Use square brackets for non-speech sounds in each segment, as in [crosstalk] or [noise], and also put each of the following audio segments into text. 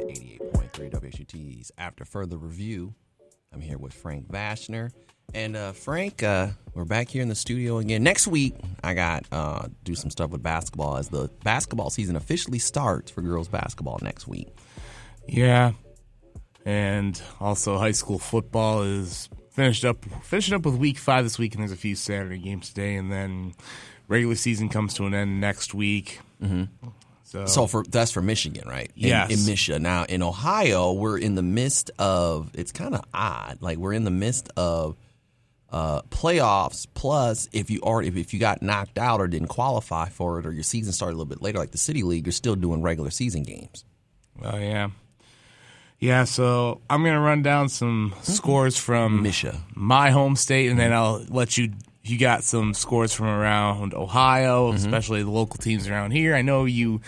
to 88.3 WXUT's After Further Review. I'm here with Frank Vashner. And uh, Frank, uh, we're back here in the studio again. Next week, I got uh, do some stuff with basketball as the basketball season officially starts for girls basketball next week. Yeah. And also high school football is finished up finishing up with week five this week and there's a few Saturday games today and then regular season comes to an end next week. Mm-hmm. So, So for that's for Michigan, right? In, Yes. in Michigan. Now in Ohio, we're in the midst of. It's kind of odd. Like we're in the midst of uh, playoffs. Plus, if you already if, if you got knocked out or didn't qualify for it, or your season started a little bit later, like the City League, you're still doing regular season games. Oh yeah. Yeah, so I'm gonna run down some scores from Misha. my home state, and then I'll let you. You got some scores from around Ohio, mm-hmm. especially the local teams around here. I know you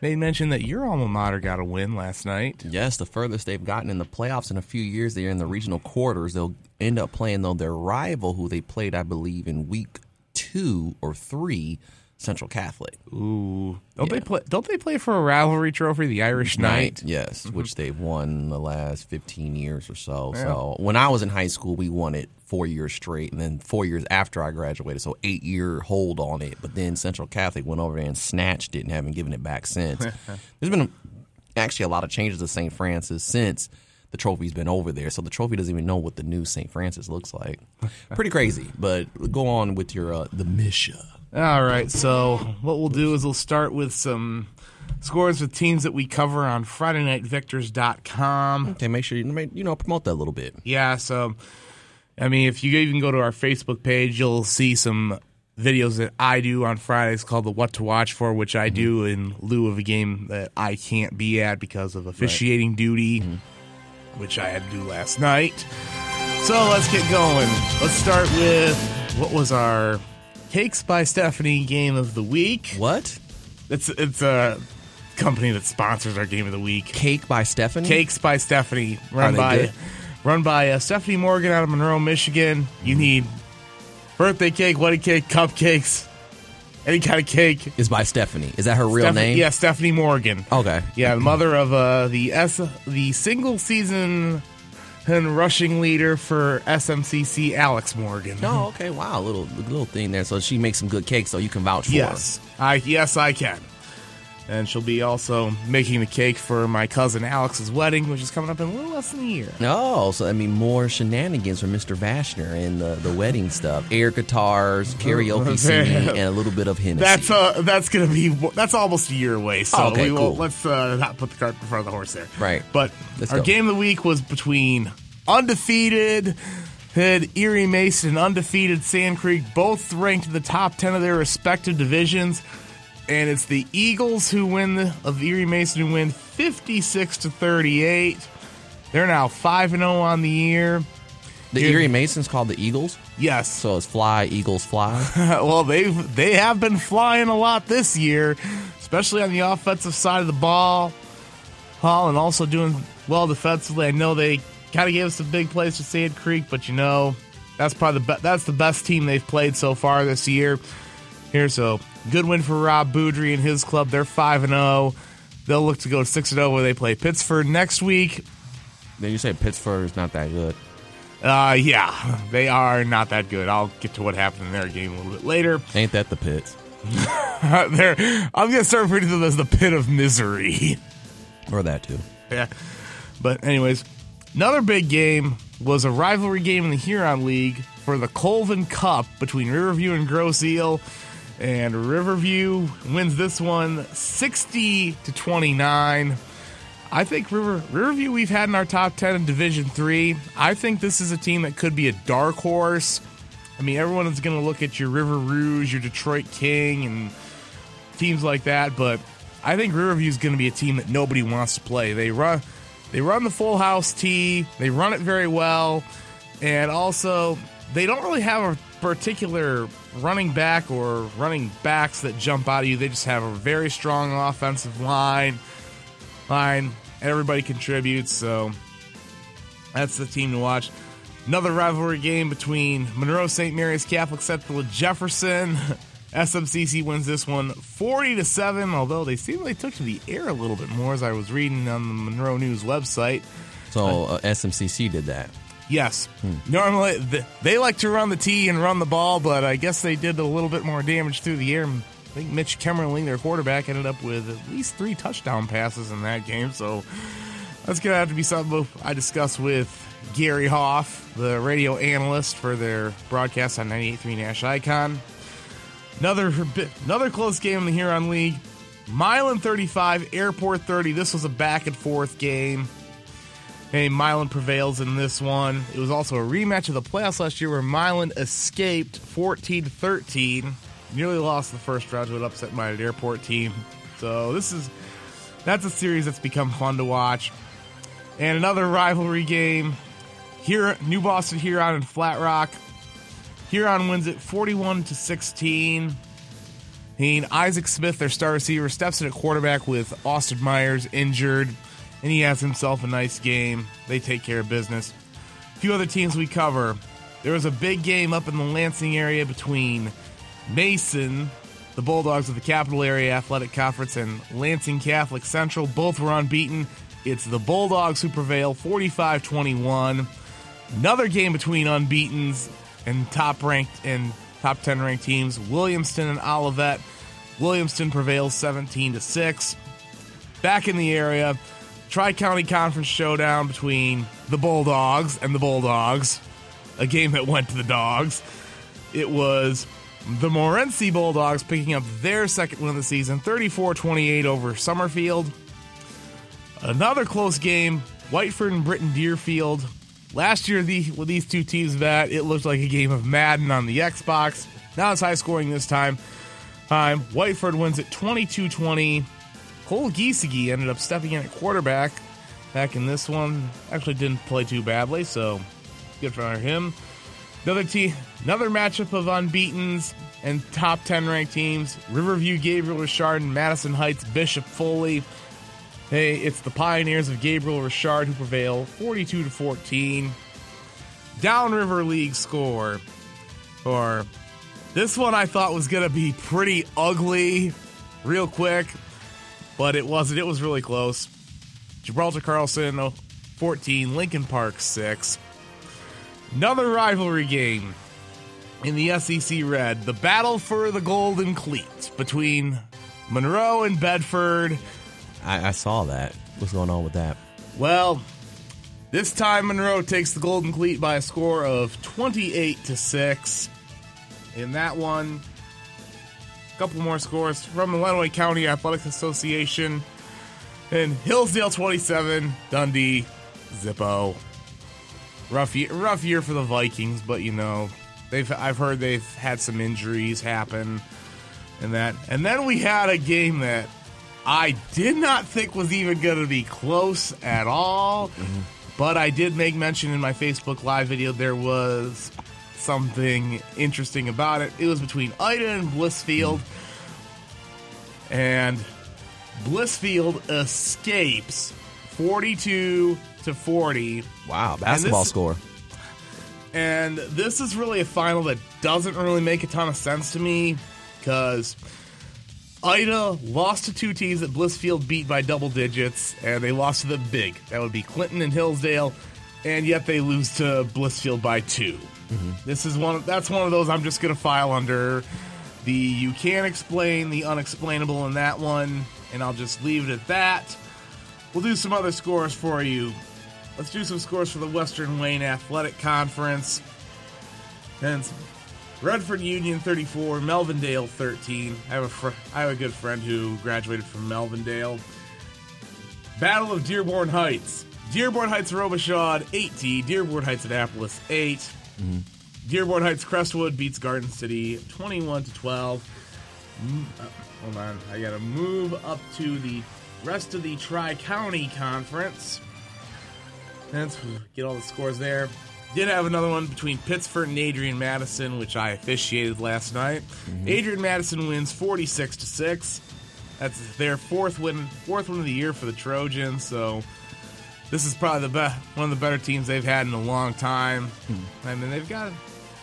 made mention that your alma mater got a win last night. Yes, the furthest they've gotten in the playoffs in a few years. They're in the regional quarters. They'll end up playing though their rival, who they played, I believe, in week two or three, Central Catholic. Ooh, don't they play? Don't they play for a rivalry trophy, the Irish Knight? yes, which they've won the last 15 years or so. So when I was in high school, we won it four years straight, and then four years after I graduated, so eight year hold on it. But then Central Catholic went over there and snatched it and haven't given it back since. [laughs] There's been actually a lot of changes to St. Francis since the trophy's been over there, so the trophy doesn't even know what the new St. Francis looks like. [laughs] Pretty crazy, but go on with your uh, the Misha. All right, so what we'll do is we'll start with some scores with teams that we cover on FridayNightVictors.com. Okay, make sure you you know promote that a little bit. Yeah, so I mean, if you even go to our Facebook page, you'll see some videos that I do on Fridays called the What to Watch For, which I do mm-hmm. in lieu of a game that I can't be at because of officiating duty, mm-hmm. which I had to do last night. So let's get going. Let's start with what was our Cakes by Stephanie game of the week. What? It's it's a company that sponsors our game of the week. Cake by Stephanie. Cakes by Stephanie, run by good? Run by uh, Stephanie Morgan out of Monroe, Michigan. You need birthday cake, wedding cake, cupcakes, any kind of cake. is by Stephanie. Is that her real Stephanie- name? Yeah, Stephanie Morgan. Okay. Yeah, the mother of uh, the S the single season and rushing leader for SMCC, Alex Morgan. Oh, okay. Wow, little little thing there. So she makes some good cakes, so you can vouch for Yes, I yes I can. And she'll be also making the cake for my cousin Alex's wedding, which is coming up in a little less than a year. Oh, so I mean more shenanigans from Mr. Vashner and the, the wedding stuff. Air guitars, karaoke [laughs] singing, and a little bit of Hennessy. That's uh, that's gonna be that's almost a year away. So Oh, okay, we will cool. let's uh, not put the cart in front of the horse there. Right. But Let's our go. game of the week was between undefeated had Erie Mason and undefeated Sand Creek, both ranked in the top ten of their respective divisions. And it's the Eagles who win the, of Erie Mason who win fifty six to thirty eight. They're now five and zero on the year. the Here- Erie Masons called the Eagles. Yes, So it's fly, Eagles fly. [laughs] well, they've they have been flying a lot this year, especially on the offensive side of the ball. Hall and also doing well defensively. I know they kind of gave us some big plays to Sand Creek, but you know that's probably the be- that's the best team they've played so far this year. Here's a good win for Rob Boudry and his club. They're five and zero. They'll look to go six and zero where they play Pittsford next week. then you say Pittsburgh is not that good. Uh, yeah, they are not that good. I'll get to what happened in their game a little bit later. Ain't that the Pits? [laughs] They're, I'm gonna start referring to them as the pit of misery. Or that too. yeah. But anyways, another big game was a rivalry game in the Huron League for the Colvin Cup between Riverview and Grosse Ile. And Riverview wins this one 60 to 29. I think River Riverview we've had in our top ten in Division Three. I think this is a team that could be a dark horse. I mean, everyone is going to look at your River Rouge, your Detroit King, and teams like that, but I think Riverview is going to be a team that nobody wants to play. They run, they run the full house tee. They run it very well, and also they don't really have a particular running back or running backs that jump out of you. They just have a very strong offensive line. Line. Everybody contributes, so that's the team to watch. Another rivalry game between Monroe St. Mary's Catholic Central Jefferson. [laughs] SMCC wins this one 40 to 7, although they seem they took to the air a little bit more as I was reading on the Monroe News website. So uh, SMCC did that. Yes. Hmm. Normally, they like to run the tee and run the ball, but I guess they did a little bit more damage through the air. I think Mitch Kemmerling, their quarterback, ended up with at least three touchdown passes in that game. So that's going to have to be something I discuss with Gary Hoff, the radio analyst for their broadcast on 98.3 Nash Icon. Another another close game in the Huron League. Milan 35, Airport 30. This was a back and forth game. Hey, Milan prevails in this one. It was also a rematch of the playoffs last year where Milan escaped 14 13. Nearly lost the first round to an upset minded airport team. So this is that's a series that's become fun to watch. And another rivalry game. Here New Boston Huron and Flat Rock. Huron wins it 41 to 16. And Isaac Smith, their star receiver, steps in at quarterback with Austin Myers injured and he has himself a nice game. They take care of business. A few other teams we cover. There was a big game up in the Lansing area between Mason, the Bulldogs of the Capital Area Athletic Conference, and Lansing Catholic Central. Both were unbeaten. It's the Bulldogs who prevail 45 21. Another game between unbeatens and top ranked and top 10 ranked teams. Williamston and Olivet. Williamston prevails 17 to 6. Back in the area, Tri County Conference showdown between the Bulldogs and the Bulldogs, a game that went to the Dogs. It was the Morenci Bulldogs picking up their second win of the season, 34 28 over Summerfield. Another close game, Whiteford and Britton Deerfield. Last year, the, with these two teams met, it looked like a game of Madden on the Xbox. Now it's high scoring this time. Time Whiteford wins it 22 20. Cole Giesige ended up stepping in at quarterback back in this one. Actually, didn't play too badly, so good for him. Another team, another matchup of unbeaten's and top 10 ranked teams. Riverview, Gabriel Richard, and Madison Heights, Bishop Foley. Hey, it's the Pioneers of Gabriel Richard who prevail 42 to 14. Downriver League score for this one I thought was going to be pretty ugly real quick but it wasn't. It was really close. Gibraltar Carlson 14, Lincoln Park 6. Another rivalry game in the SEC Red, the battle for the Golden Cleat between Monroe and Bedford. I, I saw that. What's going on with that? Well, this time Monroe takes the Golden Cleat by a score of 28 to 6. In that one, couple more scores from the Lenawee County Athletics Association. And Hillsdale 27, Dundee, Zippo. Rough year, rough year for the Vikings, but you know, they've I've heard they've had some injuries happen and that. And then we had a game that I did not think was even going to be close at all. Mm-hmm. But I did make mention in my Facebook live video there was something interesting about it. It was between Ida and Blissfield. And Blissfield escapes 42 to 40. Wow, basketball and score. And this is really a final that doesn't really make a ton of sense to me because Ida lost to two teams that Blissfield beat by double digits, and they lost to the big. That would be Clinton and Hillsdale, and yet they lose to Blissfield by 2 Mm-hmm. This is one. That's one of those I'm just going to file under the you can't explain the unexplainable in that one, and I'll just leave it at that. We'll do some other scores for you. Let's do some scores for the Western Wayne Athletic Conference. And Redford Union 34, Melvindale 13. I have a fr- I have a good friend who graduated from Melvindale. Battle of Dearborn Heights. Dearborn Heights Robichaud 8T. Dearborn Heights Annapolis 8. Dearborn Heights Crestwood beats Garden City 21 to 12. Mm, uh, hold on, I gotta move up to the rest of the Tri County Conference. Let's get all the scores there. Did have another one between Pittsford and Adrian Madison, which I officiated last night. Adrian Madison wins 46 to 6. That's their fourth win fourth win of the year for the Trojans, so this is probably the best one of the better teams they've had in a long time. Hmm. I mean they've got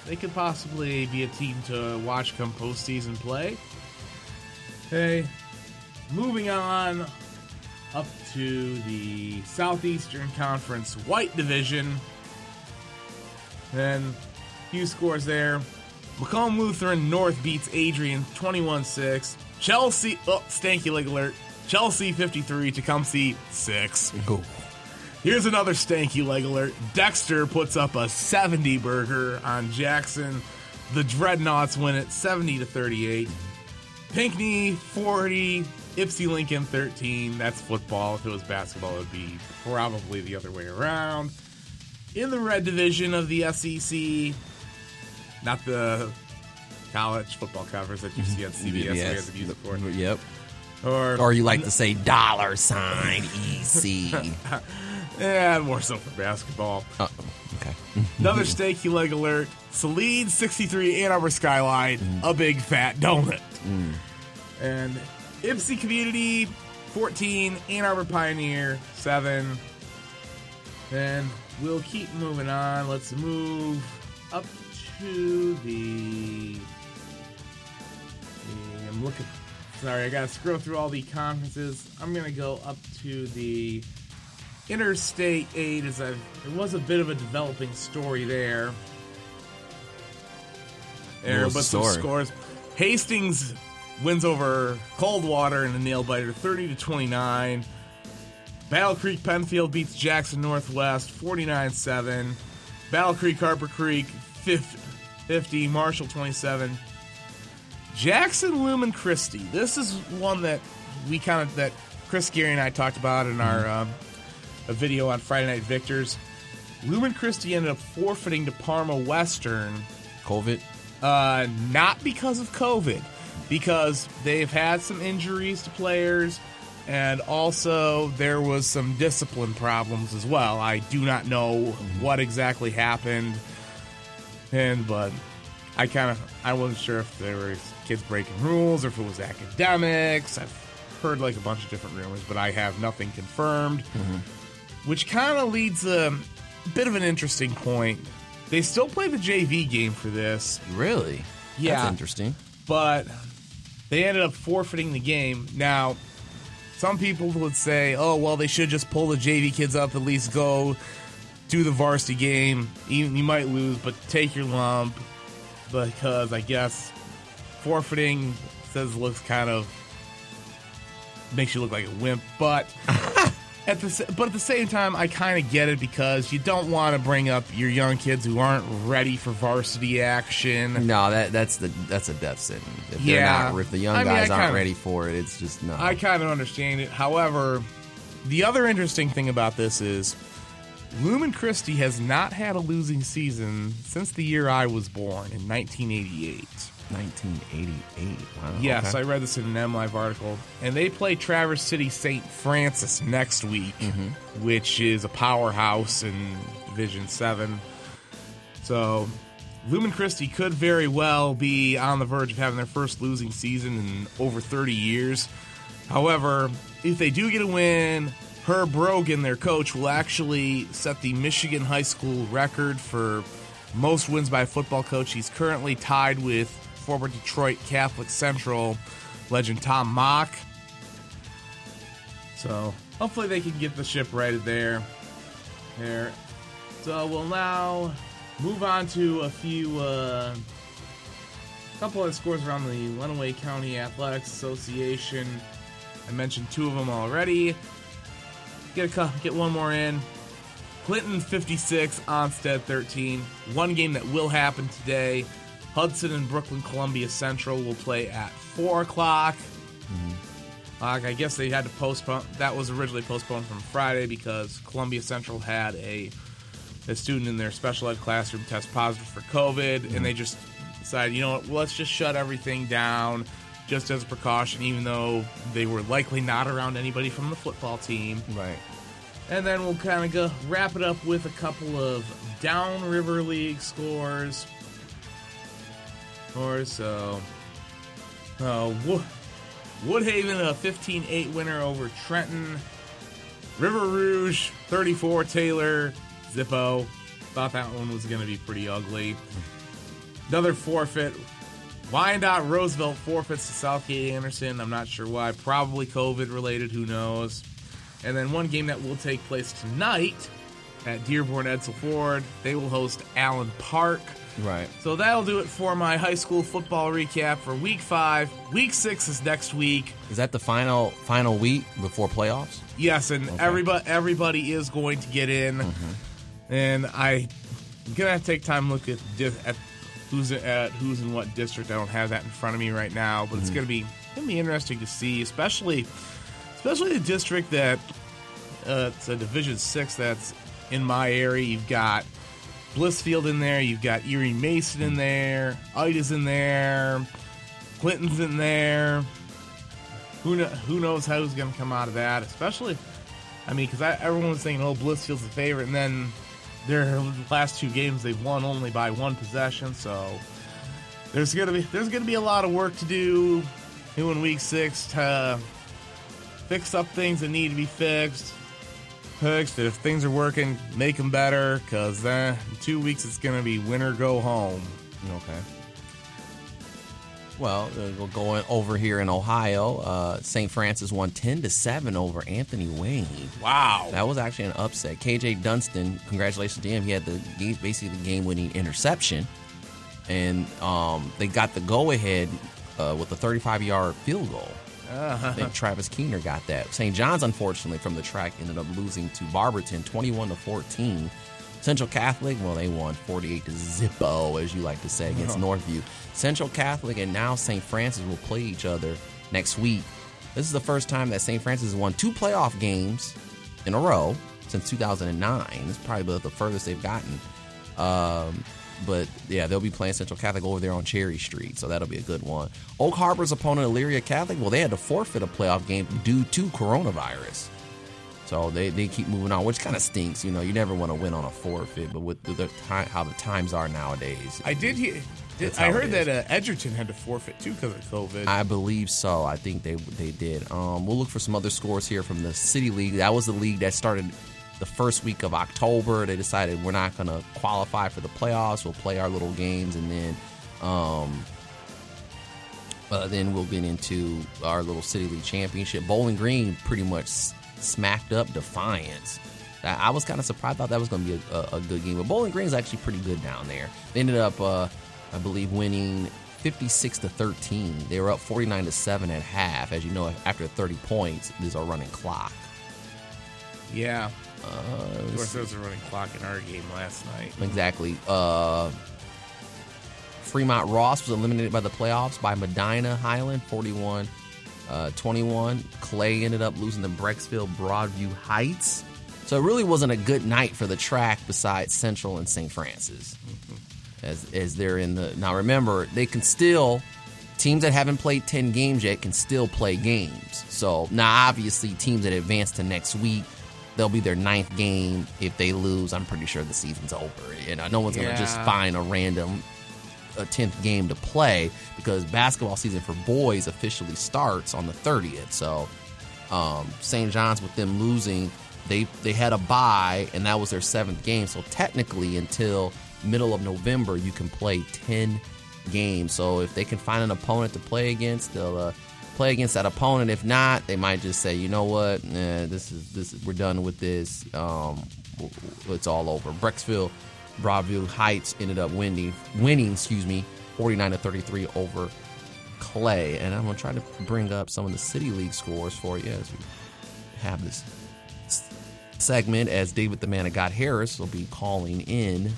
they could possibly be a team to watch come postseason play. Okay. Moving on up to the Southeastern Conference White Division. Then a few scores there. Macomb Lutheran North beats Adrian 21 6. Chelsea, oh, stanky leg alert. Chelsea 53, Tecumseh 6. Here's another stanky leg alert. Dexter puts up a 70 burger on Jackson. The Dreadnoughts win it 70 to 38. Pinckney 40, Ypsi Lincoln 13. That's football. If it was basketball, it would be probably the other way around. In the red division of the SEC, not the college football covers that you see on [laughs] CBS. We have Yes. to use it for. Yep. Or, Or you like to say dollar sign EC. [laughs] yeah, more so for basketball. Uh, okay. [laughs] Another steaky leg alert. Saline 63 Ann Arbor Skyline, a big fat donut. And Ypsi Community 14, Ann Arbor Pioneer 7. Then we'll keep moving on. Let's move up to the. the- I'm looking. Sorry, I gotta scroll through all the conferences. I'm gonna go up to the Interstate 8 is I've there was a bit of a developing story there. There, but the some scores. Hastings wins over Coldwater in a nail biter 30 to 29. Battle Creek Pennfield beats Jackson Northwest 49-7. Battle Creek Harper Creek 50, 50 Marshall 27. Jackson Lumen Christi. This is one that we kind of that Chris Geary and I talked about in our um, a video on Friday Night Victors. Lumen Christi ended up forfeiting to Parma Western COVID. uh, not because of COVID, because they've had some injuries to players, and also there was some discipline problems as well. I do not know what exactly happened, and but I kind of I wasn't sure if there were kids breaking rules or if it was academics. I've heard like a bunch of different rumors, but I have nothing confirmed. Which kind of leads a bit of an interesting point. They still play the JV game for this, Really? Yeah. That's interesting. but they ended up forfeiting the game. Now, some people would say, "Oh, well, they should just pull the JV kids up, at least go do the varsity game. Even you might lose, but take your lump." Because I guess forfeiting says looks kind of makes you look like a wimp, but. At the, but at the same time, I kind of get it because you don't want to bring up your young kids who aren't ready for varsity action. No, that that's the that's a death sentence. If Yeah. they're not, if the young I mean, guys I aren't kinda- ready for it, it's just no. I kind of understand it. However, the other interesting thing about this is Lumen Christi has not had a losing season since the year I was born in 1988. 1988. Wow. Yes, okay. I read this in an MLive article. And they play Traverse City St. Francis next week, mm-hmm. which is a powerhouse in Division 7. So, Lumen Christi could very well be on the verge of having their first losing season in over 30 years. However, if they do get a win, Herb Brogan, their coach, will actually set the Michigan high school record for most wins by a football coach. He's currently tied with former Detroit Catholic Central legend Tom Mach. So hopefully they can get the ship righted there. There. So we'll now move on to a few, uh, couple of scores around the Lenawee County Athletics Association. I mentioned two of them already. Get a get one more in. Clinton 56, Onsted 13. One game that will happen today. Hudson and Brooklyn Columbia Central will play at 4 o'clock. Uh, I guess they had to postpone. That was originally postponed from Friday because Columbia Central had a a student in their special ed classroom test positive for COVID, and they just decided, you know what, let's just shut everything down just as a precaution, even though they were likely not around anybody from the football team. Right. And then we'll kind of go wrap it up with a couple of downriver league scores. So. Uh, Wo- Woodhaven a 15-8 winner over Trenton. River Rouge 34 Taylor Zippo. Thought that one was going to be pretty ugly. Another forfeit. Wyandotte Roosevelt forfeits to Southgate Anderson. I'm not sure why. Probably COVID related. Who knows? And then one game that will take place tonight at Dearborn Edsel Ford. They will host Allen Park. Right. So that'll do it for my high school football recap for week five. Week six is next week. Is that the final final week before playoffs? Yes, and everybody everybody is going to get in. And I, am gonna have to take time to look at at who's at who's in what district. I don't have that in front of me right now, but it's gonna be gonna be interesting to see, especially especially the district that uh, it's a Division Six that's in my area. You've got Blissfield in there. You've got Erie Mason in there. Ida's in there. Clinton's in there. Who kno- who knows who's going to come out of that? Especially, I mean, because everyone was saying, oh, Blissfield's the favorite, and then their last two games they've won only by one possession. So there's gonna be there's gonna be a lot of work to do in week six to fix up things that need to be fixed. Fixed. If things are working, make them better. Cause then in two weeks it's gonna be win or go home. Okay. Well, uh, we're going over here in Ohio. Uh, St. Francis won ten to seven over Anthony Wayne. Wow. That was actually an upset. KJ Dunston, congratulations to him. He had the he- basically the game-winning interception, and um, they got the go-ahead uh, with a 35-yard field goal. I think Travis Keener got that. St. John's, unfortunately, from the track ended up losing to Barberton, 21 to 14. Central Catholic, well, they won 48 to zippo, as you like to say, against Northview. Central Catholic and now St. Francis will play each other next week. This is the first time that St. Francis has won two playoff games in a row since 2009. It's probably the furthest they've gotten. Um, but yeah, they'll be playing Central Catholic over there on Cherry Street, so that'll be a good one. Oak Harbor's opponent, Elyria Catholic, well, they had to forfeit a playoff game due to coronavirus. So they, they keep moving on, which kind of stinks. You know, you never want to win on a forfeit, but with the, the time, how the times are nowadays, I did hear. Did, I heard that uh, Edgerton had to forfeit too because of COVID. I believe so. I think they they did. Um, we'll look for some other scores here from the City League. That was the league that started the first week of October. They decided we're not going to qualify for the playoffs. We'll play our little games, and then um, uh, then we'll get into our little City League championship. Bowling Green pretty much smacked up Defiance. I I was kind of surprised. Thought that was going to be a, a, a good game, but Bowling Green is actually pretty good down there. They ended up, uh, I believe, winning 56 to 13. They were up 49 to seven at half. As you know, after 30 points, there's a running clock. yeah. Uh, Of course, there was a running clock in our game last night. Exactly. Uh, Fremont Ross was eliminated by the playoffs by Medina Highland, 41 uh, 21. Clay ended up losing to Brecksville Broadview Heights. So it really wasn't a good night for the track besides Central and St. Francis. As, as they're in the. Now remember, they can still. Teams that haven't played 10 games yet can still play games. So now, obviously, teams that advance to next week, they'll be their ninth game. If they lose, I'm pretty sure the season's over. You know, no one's going to just find a random a 10th game to play because basketball season for boys officially starts on the 30th. So um, St. John's with them losing, they they had a bye and that was their seventh game. So technically, until middle of November, you can play 10 games. So if they can find an opponent to play against, they'll uh, play against that opponent. If not, they might just say, you know what, nah, this is this is, we're done with this. Um, it's all over. Brecksville. Broadview Heights ended up winning, winning, excuse me, 49 to 33 over Clay. And I'm gonna try to bring up some of the City League scores for you as we have this segment. As David the Man of God Harris will be calling in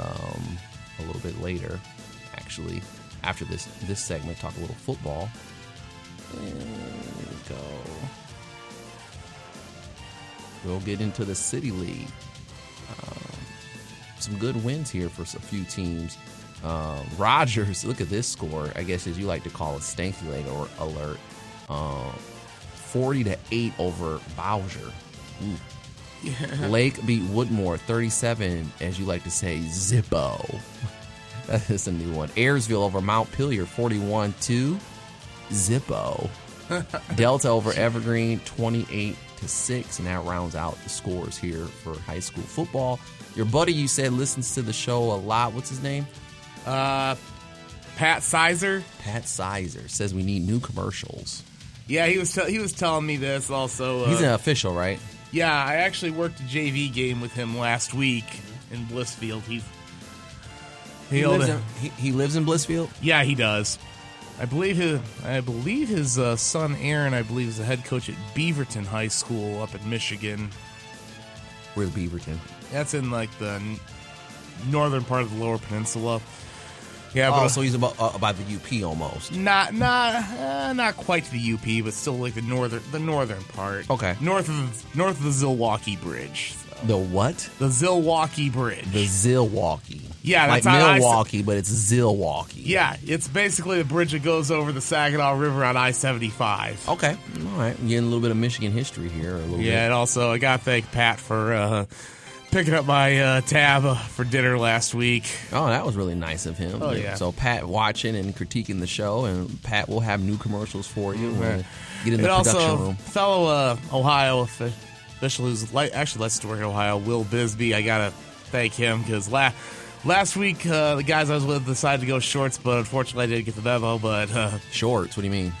um, a little bit later, actually, after this this segment, talk a little football. And go. We'll get into the City League. Um, some good wins here for a few teams. Um, Rogers, look at this score. I guess as you like to call it, stanky leg or alert. Um, Forty to eight over Bowsher. Ooh. Lake beat Woodmore 37, as you like to say, Zippo. [laughs] That is a new one. Ayersville over Montpelier 41 2, Zippo. [laughs] Delta over Evergreen 28 to 6, and that rounds out the scores here for high school football. Your buddy, you said, listens to the show a lot. What's his name? Uh, Pat Sizer. Pat Sizer says we need new commercials. Yeah, he was te- he was telling me this also. Uh, He's an official, right? yeah, I actually worked a JV game with him last week in Blissfield. He's He he'll- lives, in, he, he lives in Blissfield? Yeah, he does. I believe his I believe his uh, son Aaron, I believe, is the head coach at Beaverton High School up in Michigan. Where's Beaverton? That's in like the n- northern part of the Lower Peninsula. Yeah, Oh, but so he's about uh, about the UP almost. not not uh, not quite the UP, but still like the northern the northern part. Okay. north of north of the Zilwaukee Bridge. The what? the Zilwaukee Bridge. The Zilwaukee. Yeah, like that's on I- Milwaukee, but it's Zilwaukee. yeah, it's basically the bridge that goes over the Saginaw River on I seventy five. Okay. All right. Getting a little bit of Michigan history here. A little Yeah, and also I got to thank Pat for uh, picking up my uh, tab uh, for dinner last week. Oh, that was really nice of him. Oh, yeah. So Pat watching and critiquing the show, and Pat will have new commercials for you. we Get in And the production also, room. fellow uh, Ohio official who's li- actually to work in Ohio, Will Bisbee. I gotta thank him because la- last week uh, the guys I was with decided to go shorts, but unfortunately I didn't get the memo. But uh, Shorts. What do you mean?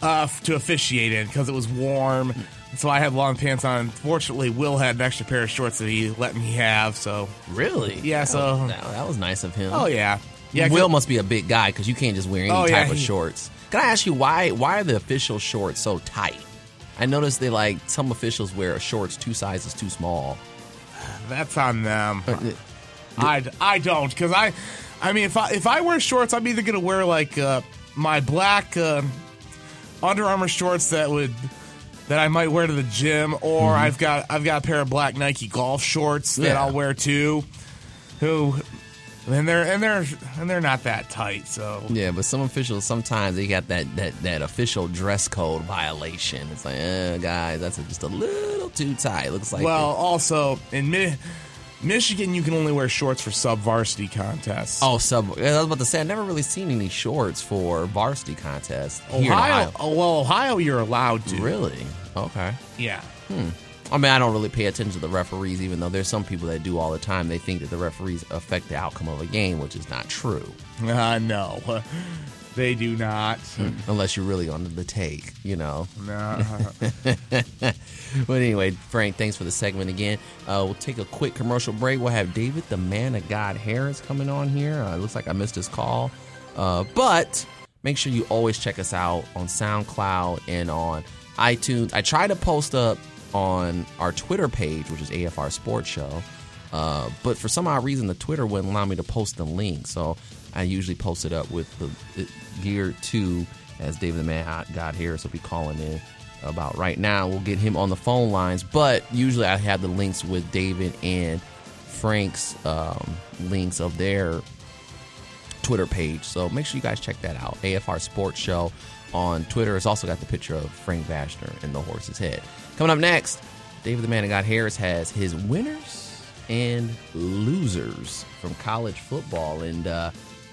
uh, to officiate in because it was warm, so I had long pants on. Fortunately, Will had an extra pair of shorts that he let me have. So, Really? Yeah, That so- was, that, that was nice of him. oh yeah, yeah. Will must be a big guy because you can't just wear any Oh, type yeah, of he- shorts. Can I ask you why? Why are the official shorts so tight? I noticed they like some officials wear shorts two sizes too small. That's on them. Uh, I, I don't because I I mean if I if I wear shorts I'm either gonna wear like uh, my black uh, Under Armour shorts that would that I might wear to the gym or Mm-hmm. I've got I've got a pair of black Nike golf shorts that Yeah. I'll wear too. Who and they're and they're and they're not that tight so Yeah, but some officials sometimes they got that that, that official dress code violation. It's like, eh, guys, that's just a little too tight. Looks like well also in Mi- Michigan you can only wear shorts for sub varsity contests. Oh, sub. I was about to say, I've never really seen any shorts for varsity contests Ohio, Ohio. oh, well Ohio you're allowed to Really? Okay. yeah. I mean, I don't really pay attention to the referees, even though there's some people that do all the time. They think that the referees affect the outcome of a game, which is not true. [laughs] Uh, no, [laughs] they do not. Unless you're really on the take, you know. No. [laughs] But anyway, Frank, thanks for the segment again. Uh, we'll take a quick commercial break. We'll have David, the man of God Harris, coming on here. Uh, looks like I missed his call. Uh, but make sure you always check us out on SoundCloud and on iTunes. I try to post up on our Twitter page, which is AFR Sports Show. Uh, but for some odd reason, the Twitter wouldn't allow me to post the link. So I usually post it up with the it geared to, as David the Man got here. So be calling in about right now. We'll get him on the phone lines, but usually I have the links with David and Frank's um, links of their Twitter page. So make sure you guys check that out. AFR Sports Show on Twitter. It's also got the picture of Frank Vashner and the horse's head. Coming up next, David the Man of God Harris has his winners and losers from college football. And uh,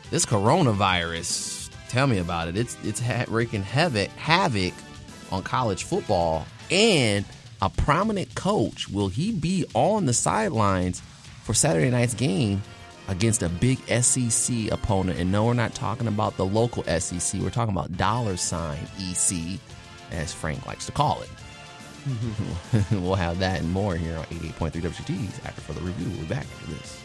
this coronavirus, tell me about it. It's it's ha- wreaking havoc, havoc on college football. And a prominent coach, will he be on the sidelines for Saturday night's game against a big SEC opponent? And no, we're not talking about the local SEC. We're talking about dollar sign EC, as Frank likes to call it. [laughs] we'll have that and more here on 88.3 WGTs after further review. We'll be back after this.